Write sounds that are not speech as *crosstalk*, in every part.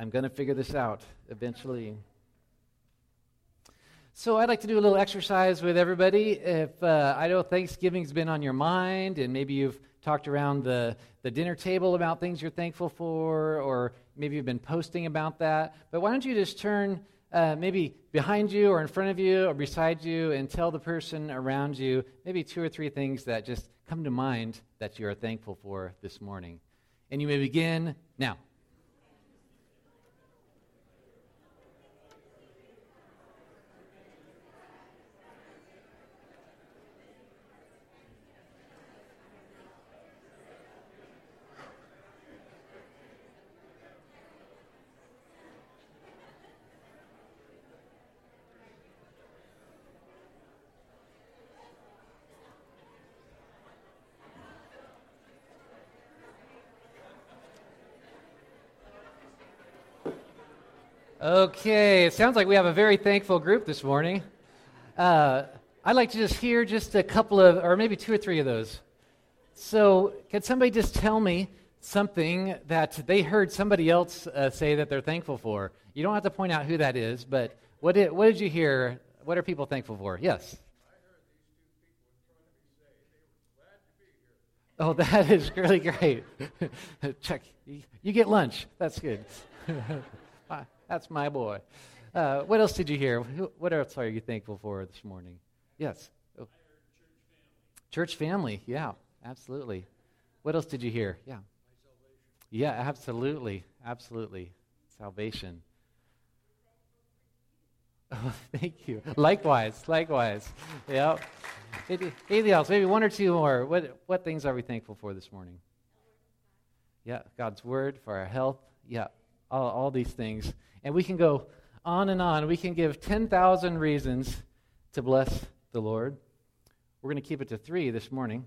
I'm going to figure this out eventually. So, I'd like to do a little exercise with everybody. If uh, I know Thanksgiving's been on your mind, and maybe you've talked around the, the dinner table about things you're thankful for, or maybe you've been posting about that, but why don't you just turn uh, maybe behind you, or in front of you, or beside you, and tell the person around you maybe two or three things that just come to mind that you are thankful for this morning. And you may begin now. Okay, it sounds like we have a very thankful group this morning. Uh, I'd like to just hear just a couple of, or maybe two or three of those. So, can somebody just tell me something that they heard somebody else uh, say that they're thankful for? You don't have to point out who that is, but what did, what did you hear? What are people thankful for? Yes. Oh, *laughs* that is really great. *laughs* Check. You get lunch. That's good. *laughs* That's my boy. Uh, what else did you hear? What else are you thankful for this morning? Yes. Oh. Church family. Yeah, absolutely. What else did you hear? Yeah. Yeah, absolutely. Absolutely. Salvation. Oh, *laughs* thank you. Likewise. Likewise. Yeah. Anything else? Maybe one or two more. What, what things are we thankful for this morning? Yeah, God's word for our health. Yeah, all, all these things. And we can go on and on. We can give 10,000 reasons to bless the Lord. We're going to keep it to three this morning.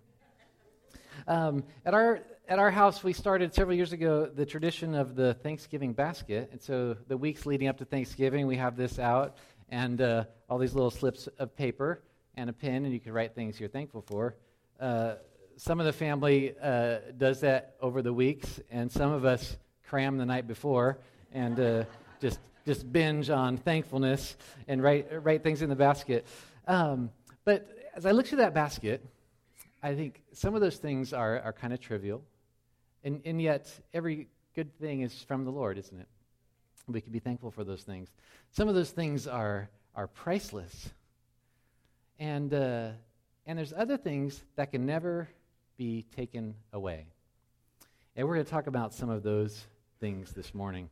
Um, at, our, at our house, we started several years ago the tradition of the Thanksgiving basket. And so the weeks leading up to Thanksgiving, we have this out and uh, all these little slips of paper and a pen, and you can write things you're thankful for. Uh, some of the family uh, does that over the weeks, and some of us cram the night before and uh, just just binge on thankfulness and write write things in the basket. Um, but as I look through that basket, I think some of those things are are kind of trivial, and and yet every good thing is from the Lord, isn't it? We can be thankful for those things. Some of those things are are priceless, and uh, and there's other things that can never be taken away. And we're going to talk about some of those things this morning.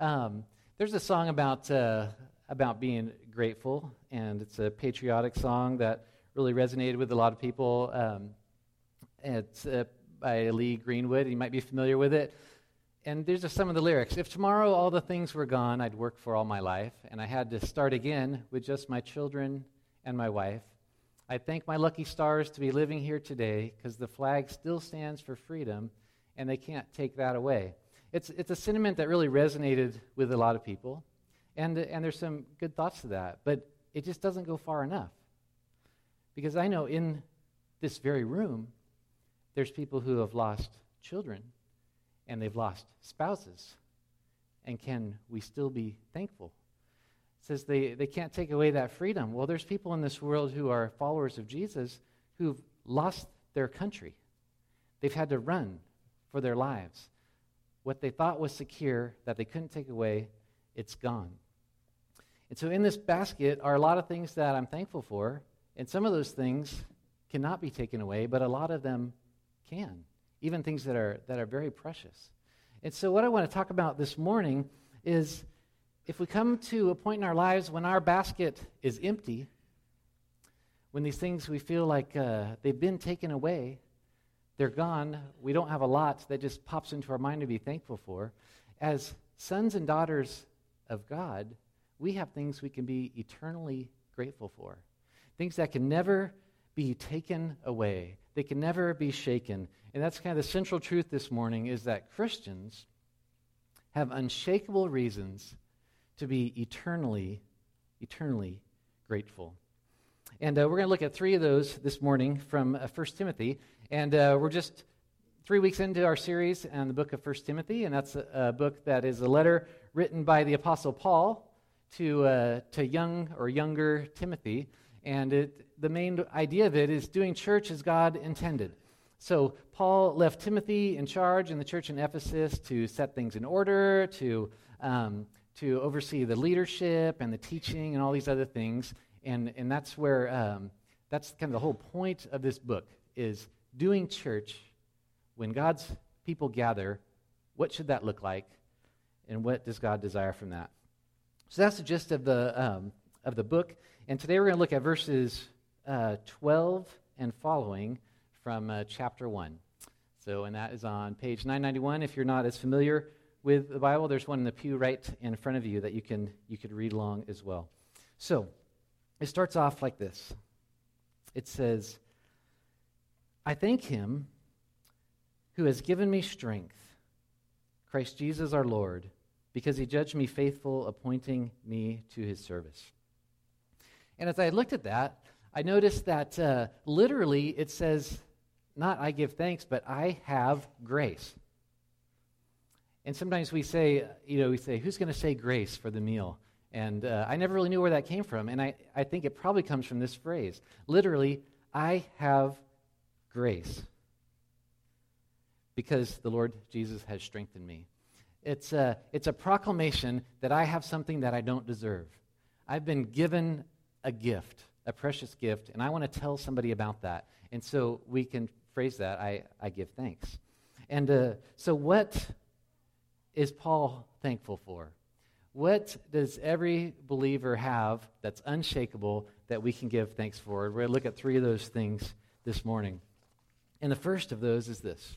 Um, there's a song about, uh, about being grateful, and it's a patriotic song that really resonated with a lot of people. Um, it's uh, by Lee Greenwood. You might be familiar with it. And there's just some of the lyrics. If tomorrow all the things were gone I'd work for all my life, and I had to start again with just my children and my wife, I thank my lucky stars to be living here today because the flag still stands for freedom, and they can't take that away it's, it's a sentiment that really resonated with a lot of people. And, and there's some good thoughts to that. But it just doesn't go far enough. Because I know in this very room, there's people who have lost children and they've lost spouses. And can we still be thankful? It says they, they can't take away that freedom. Well, there's people in this world who are followers of Jesus who've lost their country. They've had to run for their lives what they thought was secure that they couldn't take away, it's gone. And so in this basket are a lot of things that I'm thankful for, and some of those things cannot be taken away, but a lot of them can, even things that are, that are very precious. And so what I want to talk about this morning is if we come to a point in our lives when our basket is empty, when these things we feel like uh, they've been taken away, they're gone. We don't have a lot that just pops into our mind to be thankful for. As sons and daughters of God, we have things we can be eternally grateful for. Things that can never be taken away. They can never be shaken. And that's kind of the central truth this morning is that Christians have unshakable reasons to be eternally, eternally grateful. And uh, we're going to look at three of those this morning from uh, 1 Timothy. And uh, we're just three weeks into our series on the book of First Timothy, and that's a, a, book that is a letter written by the Apostle Paul to, uh, to young or younger Timothy. And it, the main idea of it is doing church as God intended. So Paul left Timothy in charge in the church in Ephesus to set things in order, to, um, to oversee the leadership and the teaching and all these other things. And, and that's where, um, that's kind of the whole point of this book is doing church when God's people gather, what should that look like? And what does God desire from that? So that's the gist of the, um, of the book. And today we're going to look at verses uh, 12 and following from uh, chapter 1. So, and that is on page 991. If you're not as familiar with the Bible, there's one in the pew right in front of you that you can you could read along as well. So, it starts off like this. It says, "I thank him who has given me strength, Christ Jesus our Lord, because he judged me faithful, appointing me to his service. And as I looked at that, I noticed that uh, literally it says, not I give thanks, but I have grace. And sometimes we say, you know, we say, who's going to say grace for the meal? And uh, I never really knew where that came from. And I, I think it probably comes from this phrase. Literally, I have grace because the Lord Jesus has strengthened me. It's a, it's a proclamation that I have something that I don't deserve. I've been given a gift, a precious gift, and I want to tell somebody about that. And so we can phrase that I, I give thanks. And uh, so, what is Paul thankful for? What does every believer have that's unshakable that we can give thanks for? We're going to look at three of those things this morning. And the first of those is this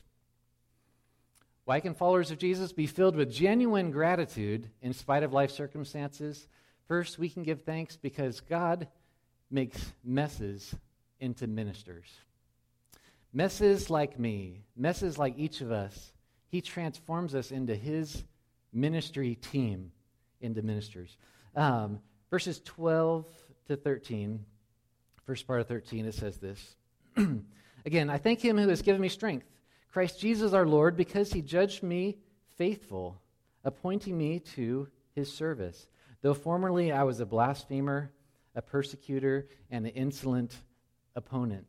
why can followers of Jesus be filled with genuine gratitude in spite of life circumstances? First, we can give thanks because God makes messes into ministers. Messes like me, messes like each of us, He transforms us into His ministry team, into ministers. Um, verses 12 to 13, first part of 13, it says this. *clears throat* Again, I thank Him who has given me strength Christ Jesus our Lord, because he judged me faithful, appointing me to his service. Though formerly I was a blasphemer, a persecutor, and an insolent opponent.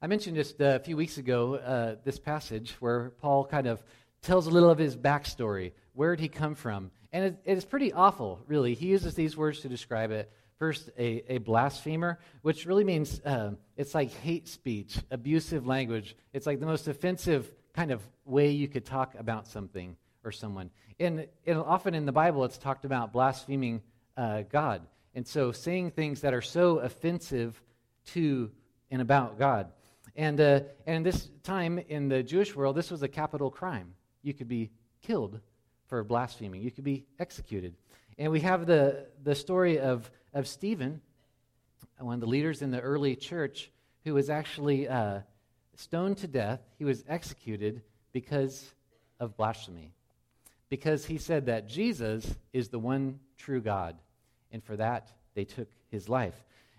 I mentioned just a few weeks ago uh, this passage where Paul kind of tells a little of his backstory. Where did he come from? And it, it's pretty awful, really. He uses these words to describe it. First, a, a blasphemer, which really means uh, it's like hate speech, abusive language. It's like the most offensive kind of way you could talk about something or someone. And, and often in the Bible, it's talked about blaspheming uh, God. And so saying things that are so offensive to and about God. And, uh, and this time in the Jewish world, this was a capital crime. You could be killed for blaspheming, you could be executed. And we have the, the story of, of Stephen, one of the leaders in the early church, who was actually uh, stoned to death. He was executed because of blasphemy, because he said that Jesus is the one true God. And for that, they took his life.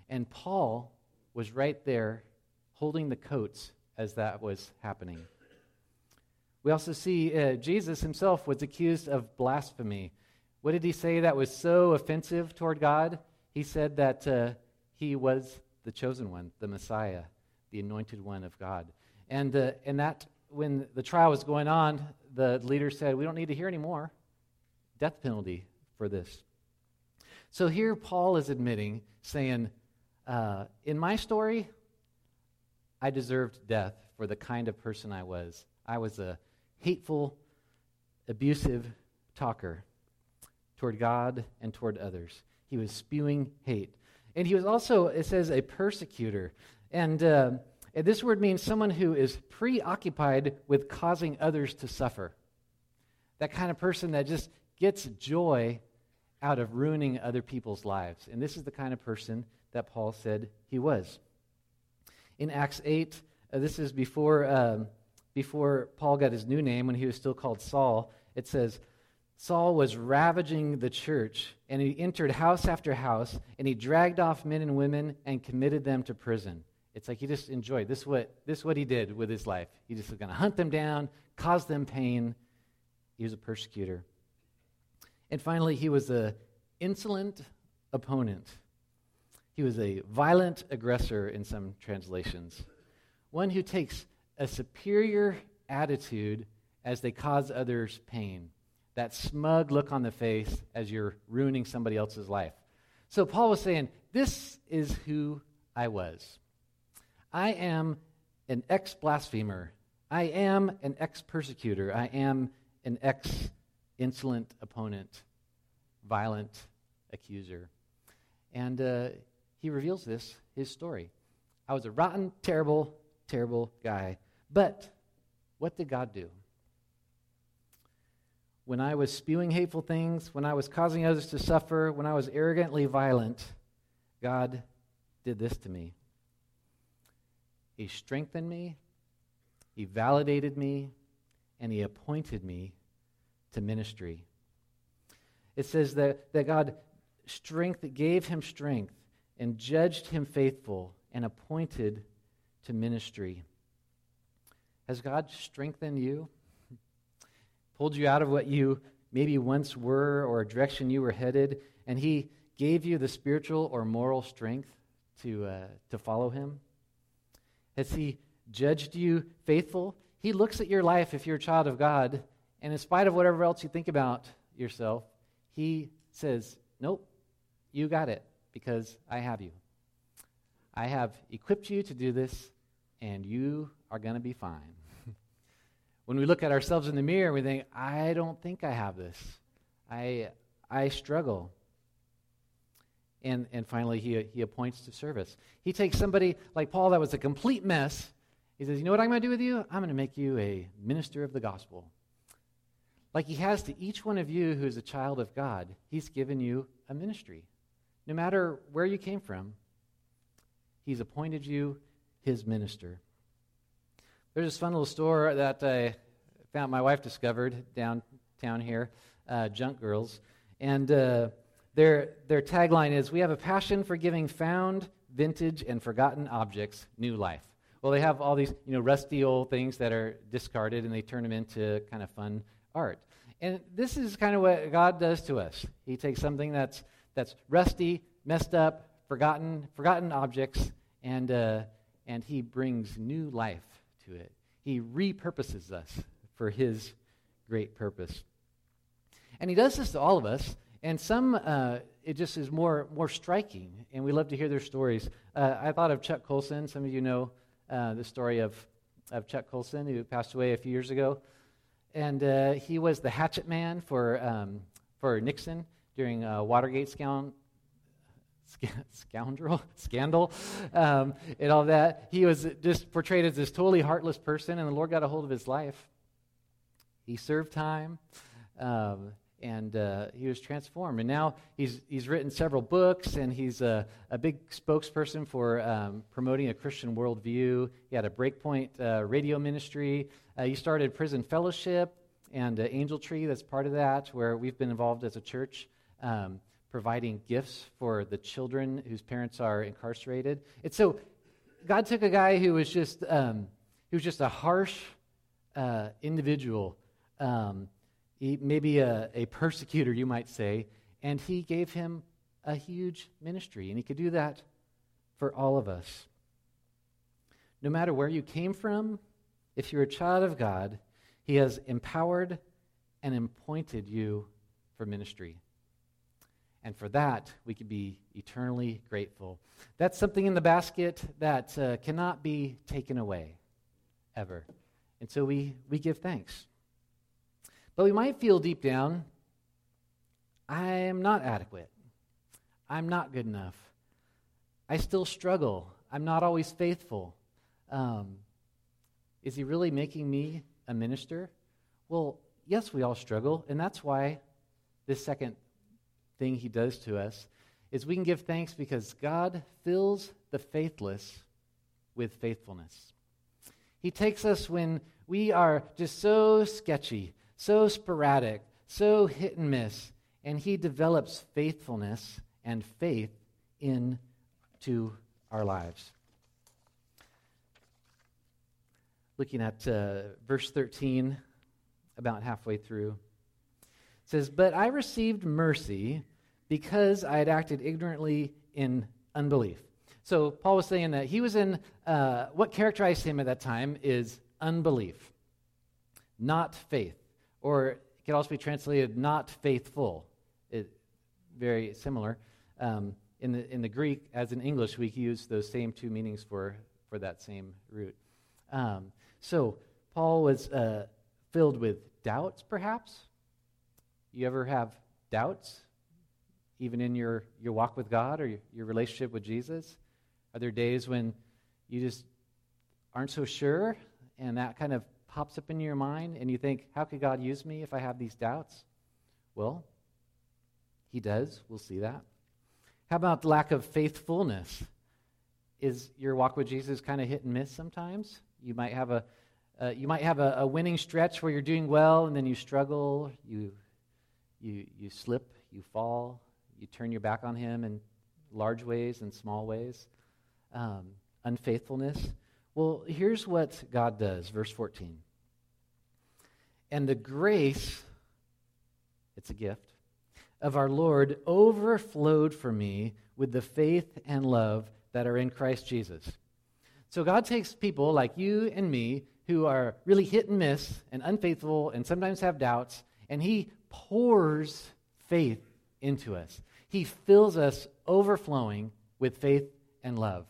And Paul was right there holding the coats as that was happening. We also see uh, Jesus himself was accused of blasphemy. What did he say that was so offensive toward God? He said that uh, he was the chosen one, the Messiah, the anointed one of God. And, uh, and that, when the trial was going on, the leader said, We don't need to hear anymore. Death penalty for this. So here Paul is admitting, saying, uh, In my story, I deserved death for the kind of person I was. I was a hateful, abusive talker toward God and toward others. He was spewing hate. And he was also, it says, a persecutor. And, uh, and this word means someone who is preoccupied with causing others to suffer. That kind of person that just gets joy out of ruining other people's lives. And this is the kind of person that Paul said he was. In Acts 8, uh, this is before, um, before Paul got his new name when he was still called Saul. It says, Saul was ravaging the church, and he entered house after house, and he dragged off men and women and committed them to prison. It's like he just enjoyed this. What this what he did with his life. He just was going to hunt them down, cause them pain. He was a persecutor. And finally, he was an insolent opponent. He was a violent aggressor in some translations, one who takes a superior attitude as they cause others pain. That smug look on the face as you're ruining somebody else's life. So Paul was saying, This is who I was. I am an ex blasphemer. I am an ex persecutor. I am an ex insolent opponent, violent accuser. And uh, he reveals this, his story. I was a rotten, terrible, terrible guy. But what did God do? When I was spewing hateful things, when I was causing others to suffer, when I was arrogantly violent, God did this to me. He strengthened me, He validated me, and He appointed me to ministry. It says that, that God strength gave him strength and judged him faithful and appointed to ministry. Has God strengthened you? Pulled you out of what you maybe once were or a direction you were headed, and He gave you the spiritual or moral strength to, uh, to follow Him? Has He judged you faithful? He looks at your life if you're a child of God, and in spite of whatever else you think about yourself, He says, Nope, you got it because I have you. I have equipped you to do this, and you are going to be fine. *laughs* when we look at ourselves in the mirror, we think, I don't think I have this. I, I struggle. And, and finally, he, he appoints to service. He takes somebody like Paul that was a complete mess. He says, You know what I'm going to do with you? I'm going to make you a minister of the gospel. Like he has to each one of you who's a child of God, he's given you a ministry. No matter where you came from, he's appointed you his minister. There's this fun little store that I found my wife discovered downtown here, uh, Junk Girls, and uh, their their tagline is "We have a passion for giving found, vintage, and forgotten objects new life." Well, they have all these you know rusty old things that are discarded, and they turn them into kind of fun art. And this is kind of what God does to us. He takes something that's that's rusty, messed up, forgotten, forgotten objects, and uh, and He brings new life to it. He repurposes us for His great purpose. And He does this to all of us. And some, uh, it just is more, more striking, and we love to hear their stories. Uh, I thought of Chuck Colson. Some of you know uh, the story of, of Chuck Colson, who passed away a few years ago. And uh, he was the hatchet man for, um, for Nixon during Watergate scound, scoundrel *laughs* scandal um, and all that. He was just portrayed as this totally heartless person, and the Lord got a hold of his life. He served time, um, and uh, he was transformed. And now he's he's written several books, and he's a, a big spokesperson for um, promoting a Christian worldview. He had a Breakpoint uh, radio ministry. Uh, he started Prison Fellowship and Angel Tree. That's part of that, where we've been involved as a church. Providing gifts for the children whose parents are incarcerated. So God took a guy who was just um, who was just a harsh uh, individual, um, he, maybe a, a persecutor, you might say, and he gave him a huge ministry, and he could do that for all of us. No matter where you came from, if you're a child of God, he has empowered and appointed you for ministry. And for that, we could be eternally grateful. That's something in the basket that uh, cannot be taken away, ever. And so we, we give thanks. But we might feel deep down, I am not adequate. I'm not good enough. I still struggle. I'm not always faithful. Um, is he really making me a minister? Well, yes, we all struggle, and that's why this second thing he does to us is we can give thanks because God fills the faithless with faithfulness. He takes us when we are just so sketchy, so sporadic, so hit and miss, and he develops faithfulness and faith into our lives. looking at uh, verse 13, about halfway through. Says, But I received mercy because I had acted ignorantly in unbelief. So Paul was saying that he was in, uh, what characterized him at that time is unbelief, not faith. Or it could also be translated not faithful. It, very similar. Um, in, the, in the Greek, as in English, we use those same two meanings for, for that same root. Um, so Paul was uh, filled with doubts, perhaps. You ever have doubts, even in your, your walk with God or your, relationship with Jesus? Are there days when you just aren't so sure and that kind of pops up in your mind and you think, how could God use me if I have these doubts? Well, He does. We'll see that. How about lack of faithfulness? Is your walk with Jesus kind of hit and miss sometimes? You might have a uh, you might have a, a, winning stretch where you're doing well and then you struggle, you, you, you slip, you fall, you turn your back on Him in large ways and small ways. Um, unfaithfulness. Well, here's what God does, verse 14. And the grace, it's a gift, of our Lord overflowed for me with the faith and love that are in Christ Jesus. So God takes people like you and me who are really hit and miss and unfaithful and sometimes have doubts, and He pours faith into us. He fills us overflowing with faith and love.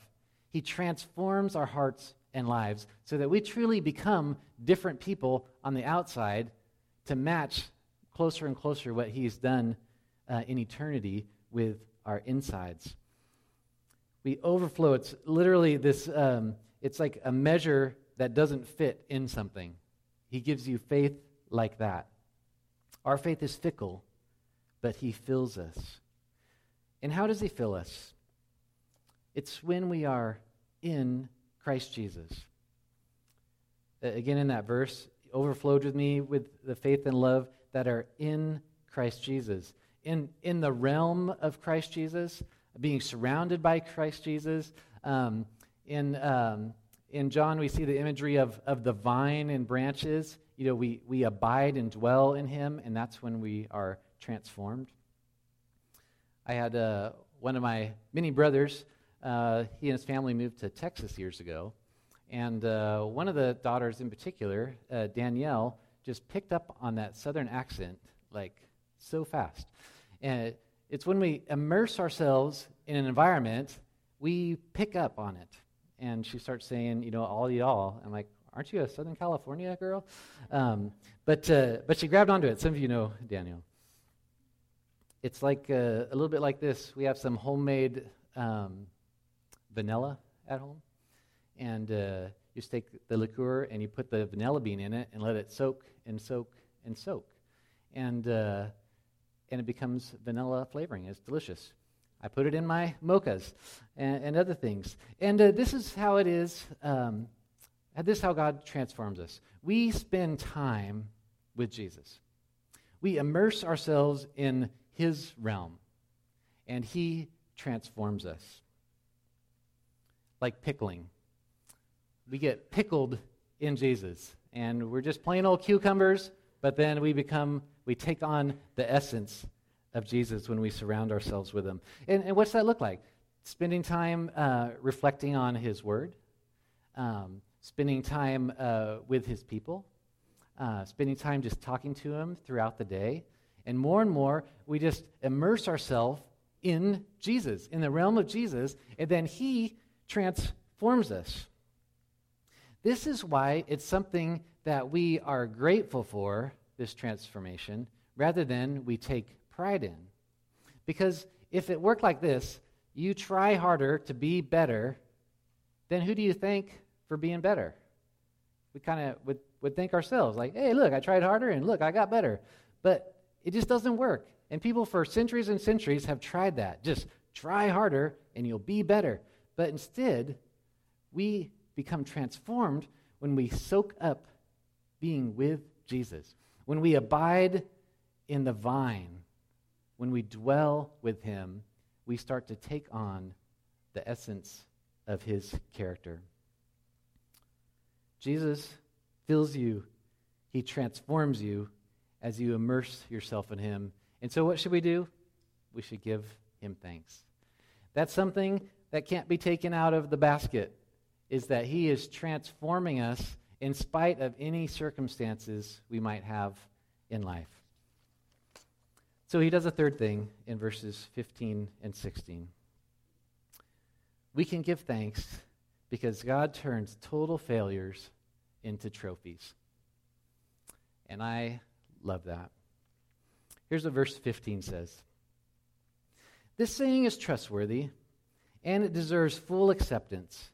He transforms our hearts and lives so that we truly become different people on the outside to match closer and closer what He's done uh, in eternity with our insides. We overflow. It's literally this, um, it's like a measure that doesn't fit in something. He gives you faith like that. Our faith is fickle, but He fills us. And how does He fill us? It's when we are in Christ Jesus. Again, in that verse, overflowed with me with the faith and love that are in Christ Jesus. In, in the realm of Christ Jesus, being surrounded by Christ Jesus. Um, in, um, in John, we see the imagery of, of the vine and branches. You know, we, we abide and dwell in him, and that's when we are transformed. I had uh, one of my many brothers, uh, he and his family moved to Texas years ago. And uh, one of the daughters in particular, uh, Danielle, just picked up on that southern accent like so fast. And it's when we immerse ourselves in an environment, we pick up on it and she starts saying, you know, all y'all. I'm like, aren't you a Southern California girl? Um, but, uh, but she grabbed onto it. Some of you know Daniel. It's like uh, a little bit like this. We have some homemade um, vanilla at home, and uh, you just take the liqueur and you put the vanilla bean in it and let it soak and soak and soak, and uh, and it becomes vanilla flavoring. It's delicious. I put it in my mochas and, and other things. And uh, this is how it is. Um, this is how God transforms us. We spend time with Jesus. We immerse ourselves in His realm, and He transforms us. Like pickling. We get pickled in Jesus, and we're just plain old cucumbers, but then we become, we take on the essence of Jesus when we surround ourselves with him. And, and what's that look like? Spending time uh, reflecting on his word, um, spending time uh, with his people, uh, spending time just talking to him throughout the day. And more and more, we just immerse ourselves in Jesus, in the realm of Jesus, and then he transforms us. This is why it's something that we are grateful for, this transformation, rather than we take pride in. Because if it worked like this, you try harder to be better, then who do you thank for being better? We kind of would, would think ourselves, like, hey, look, I tried harder and look, I got better. But it just doesn't work. And people for centuries and centuries have tried that. Just try harder and you'll be better. But instead, we become transformed when we soak up being with Jesus, when we abide in the vine, when we dwell with him, we start to take on the essence of his character. Jesus fills you, he transforms you as you immerse yourself in him. And so, what should we do? We should give him thanks. That's something that can't be taken out of the basket, is that he is transforming us in spite of any circumstances we might have in life. So he does a third thing in verses 15 and 16. We can give thanks because God turns total failures into trophies. And I love that. Here's what verse 15 says This saying is trustworthy, and it deserves full acceptance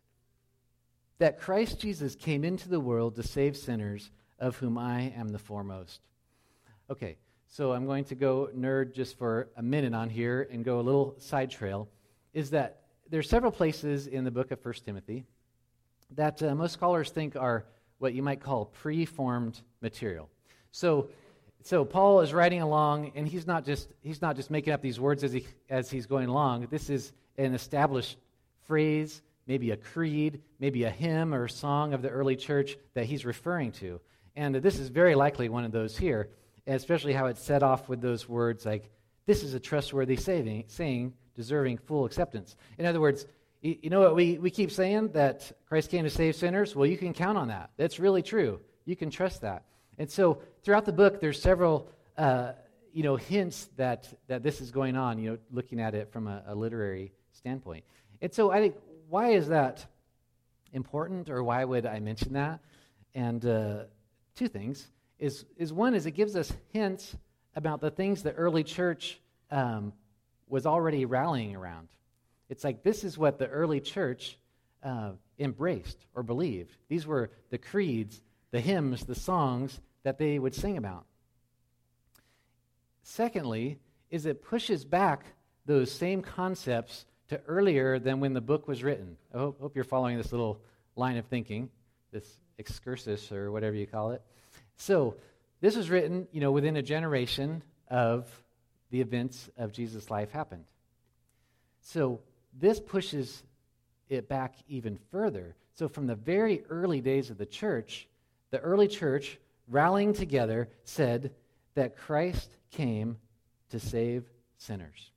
that Christ Jesus came into the world to save sinners, of whom I am the foremost. Okay, so I'm going to go nerd just for a minute on here and go a little side trail. Is that there are several places in the book of 1 Timothy that uh, most scholars think are what you might call preformed material. So, so Paul is writing along, and he's not just he's not just making up these words as he as he's going along. This is an established phrase, maybe a creed, maybe a hymn or a song of the early church that he's referring to. And this is very likely one of those here, especially how it's set off with those words like, "This is a trustworthy saying, saying deserving full acceptance." In other words, you know what we, we keep saying that Christ came to save sinners? Well, you can count on that. That's really true. You can trust that. And so throughout the book, there's several uh, you know, hints that, that this is going on, you know, looking at it from a, a literary standpoint. And so I think, why is that important, or why would I mention that? And uh, two things is, is one is it gives us hints about the things the early church um, was already rallying around. It's like this is what the early church uh, embraced or believed. These were the creeds, the hymns, the songs that they would sing about. Secondly, is it pushes back those same concepts to earlier than when the book was written. I hope, hope you're following this little line of thinking, this excursus or whatever you call it. So, this was written, you know, within a generation of the events of Jesus' life happened. So, this pushes it back even further. So, from the very early days of the church, the early church, rallying together, said that Christ came to save sinners.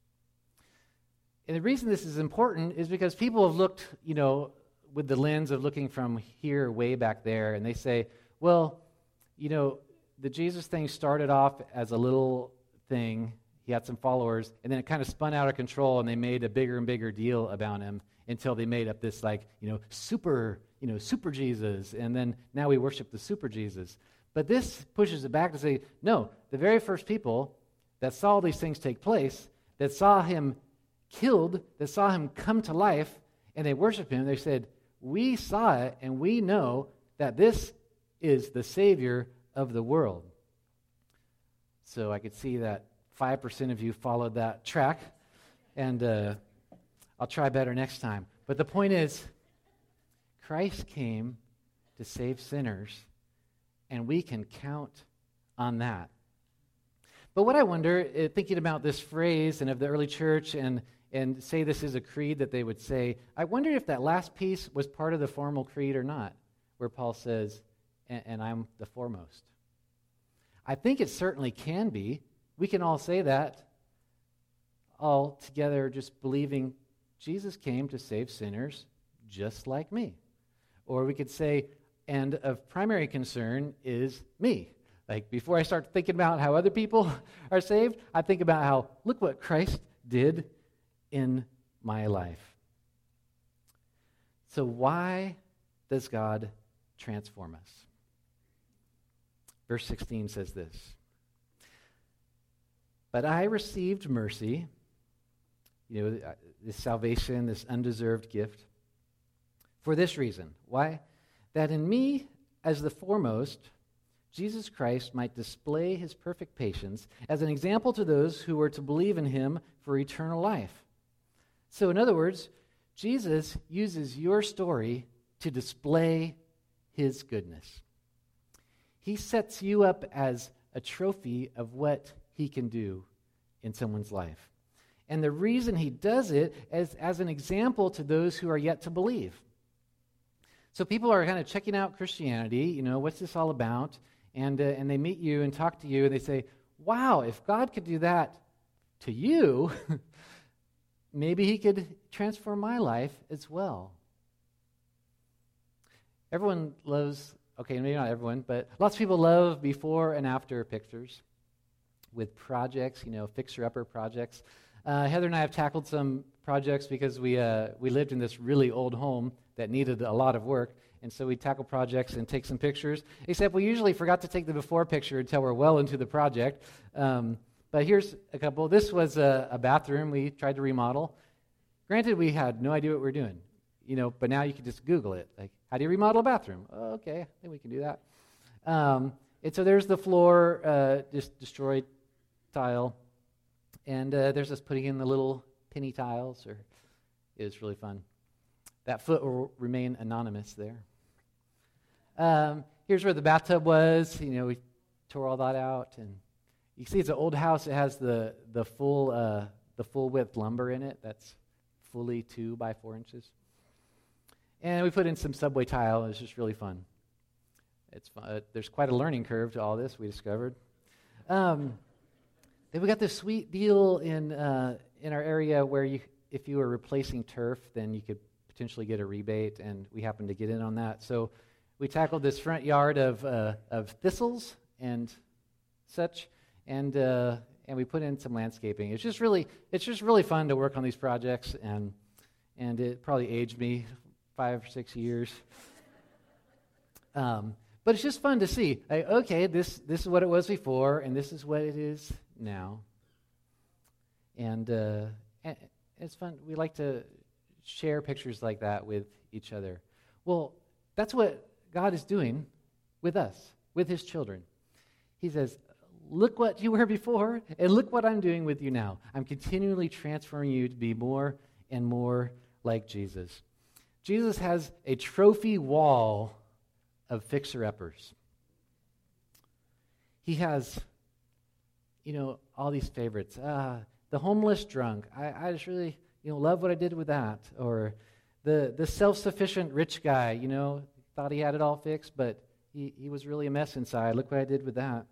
And the reason this is important is because people have looked, you know, with the lens of looking from here way back there, and they say, well, you know, the Jesus thing started off as a little thing he had some followers, and then it kind of spun out of control, and they made a bigger and bigger deal about him until they made up this like you know super you know super Jesus, and then now we worship the super Jesus. But this pushes it back to say, no, the very first people that saw these things take place, that saw him killed, that saw him come to life, and they worship him, they said, we saw it, and we know that this is the Savior of the world. So I could see that 5% of you followed that track, and uh, I'll try better next time. But the point is, Christ came to save sinners, and we can count on that. But what I wonder, uh, thinking about this phrase and of the early church and, and say this is a creed that they would say, I wonder if that last piece was part of the formal creed or not, where Paul says, and, and I'm the foremost. I think it certainly can be we can all say that all together, just believing Jesus came to save sinners just like me. Or we could say, and of primary concern is me. Like before I start thinking about how other people *laughs* are saved, I think about how, look what Christ did in my life. So, why does God transform us? Verse 16 says this but I received mercy, you know, uh, this salvation, this undeserved gift, for this reason. Why? That in me, as the foremost, Jesus Christ might display his perfect patience as an example to those who were to believe in him for eternal life. So, in other words, Jesus uses your story to display his goodness. He sets you up as a trophy of what he can do in someone's life. And the reason he does it is as an example to those who are yet to believe. So people are kind of checking out Christianity. You know, what's this all about? And, uh, and they meet you and talk to you, and they say, wow, if God could do that to you, *laughs* maybe he could transform my life as well. Everyone loves, okay, maybe not everyone, but lots of people love before and after pictures with projects, you know, fixer upper projects. Uh, Heather and I have tackled some projects because we, uh, we lived in this really old home that needed a lot of work. And so we tackle projects and take some pictures, except we usually forgot to take the before picture until we're well into the project. Um, but here's a couple. This was a, a, bathroom we tried to remodel. Granted, we had no idea what we were doing, you know, but now you can just Google it. Like, how do you remodel a bathroom? Oh, okay, I think we can do that. Um, and so there's the floor, uh, just destroyed tile. And uh, there's us putting in the little penny tiles, or it was really fun. That foot will remain anonymous there. Um, here's where the bathtub was. You know, we tore all that out, and you see it's an old house. It has the the full uh, the full width lumber in it. That's fully two by four inches. And we put in some subway tile. It's just really fun. It's fun. Uh, there's quite a learning curve to all this. We discovered. Um, then we got this sweet deal in uh, in our area where you, if you were replacing turf, then you could potentially get a rebate, and we happened to get in on that. So we tackled this front yard of uh, of thistles and such, and uh, and we put in some landscaping. It's just really it's just really fun to work on these projects, and and it probably aged me five or six years. Um, but it's just fun to see. Okay, this this is what it was before, and this is what it is now. And, uh, and it's fun. We like to share pictures like that with each other. Well, that's what God is doing with us, with His children. He says, Look what you were before, and look what I'm doing with you now. I'm continually transforming you to be more and more like Jesus. Jesus has a trophy wall of fixer uppers. He has, you know, all these favorites. Uh, the homeless drunk. I, I just really, you know, love what I did with that. Or the, the self sufficient rich guy, you know, thought he had it all fixed, but he, he was really a mess inside. Look what I did with that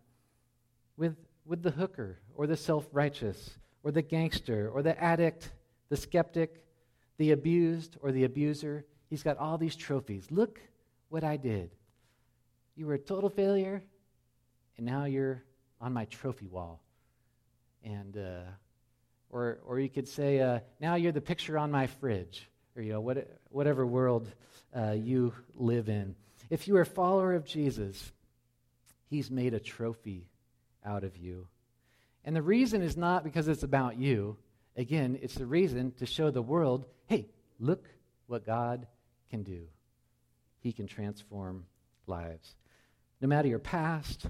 with, with the hooker or the self righteous or the gangster or the addict, the skeptic, the abused or the abuser. He's got all these trophies. Look what I did. You were a total failure, and now you're on my trophy wall. And, uh, or, or you could say, uh, now you're the picture on my fridge, or, you know, what, whatever world uh, you live in. If you are a follower of Jesus, he's made a trophy out of you. And the reason is not because it's about you. Again, it's the reason to show the world hey, look what God can do. He can transform lives. No matter your past,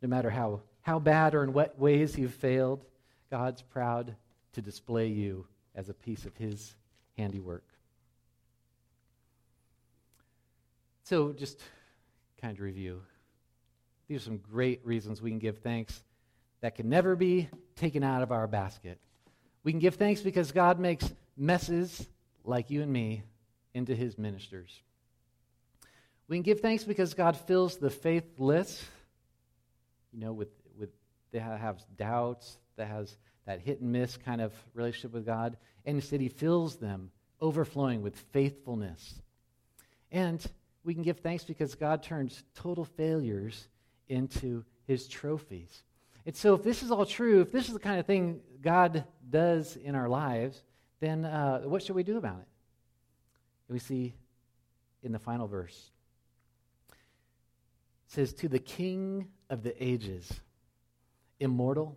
no matter how, how bad or in what ways you've failed, God's proud to display you as a piece of His handiwork. So, just kind of review. These are some great reasons we can give thanks that can never be taken out of our basket. We can give thanks because God makes messes like you and me into his ministers. We can give thanks because God fills the faithless, you know, with, with that have doubts, that has that hit and miss kind of relationship with God. And instead, he fills them overflowing with faithfulness. And we can give thanks because God turns total failures into his trophies. And so, if this is all true, if this is the kind of thing God does in our lives, then uh, what should we do about it? We see in the final verse. It says, To the King of the ages, immortal,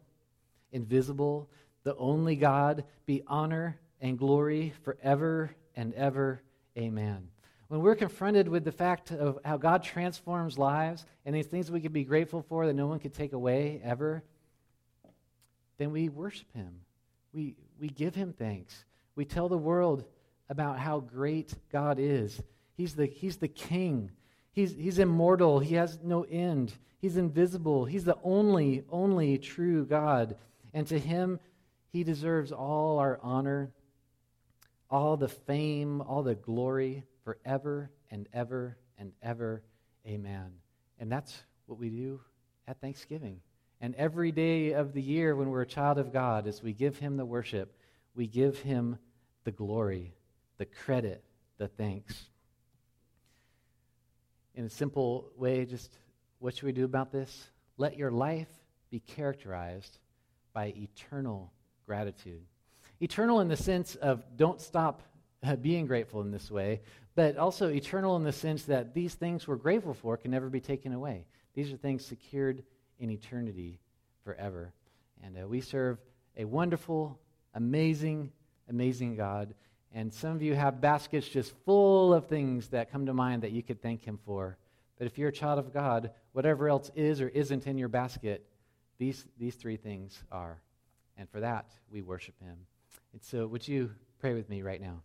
invisible, the only God, be honor and glory forever and ever. Amen when we're confronted with the fact of how God transforms lives and these things we can be grateful for that no one could take away ever, then we worship Him. We, we give Him thanks. We tell the world about how great God is. He's the, he's the King. He's, he's immortal. He has no end. He's invisible. He's the only, only true God. And to Him, He deserves all our honor, all the fame, all the glory forever and ever and ever. Amen. And that's what we do at Thanksgiving. And every day of the year when we're a child of God, as we give Him the worship, we give Him the glory, the credit, the thanks. In a simple way, just what should we do about this? Let your life be characterized by eternal gratitude. Eternal in the sense of don't stop uh, being grateful in this way, but also eternal in the sense that these things we're grateful for can never be taken away. These are things secured in eternity forever. And uh, we serve a wonderful, amazing, amazing God. And some of you have baskets just full of things that come to mind that you could thank Him for. But if you're a child of God, whatever else is or isn't in your basket, these, these three things are. And for that, we worship Him. And so, would you pray with me right now?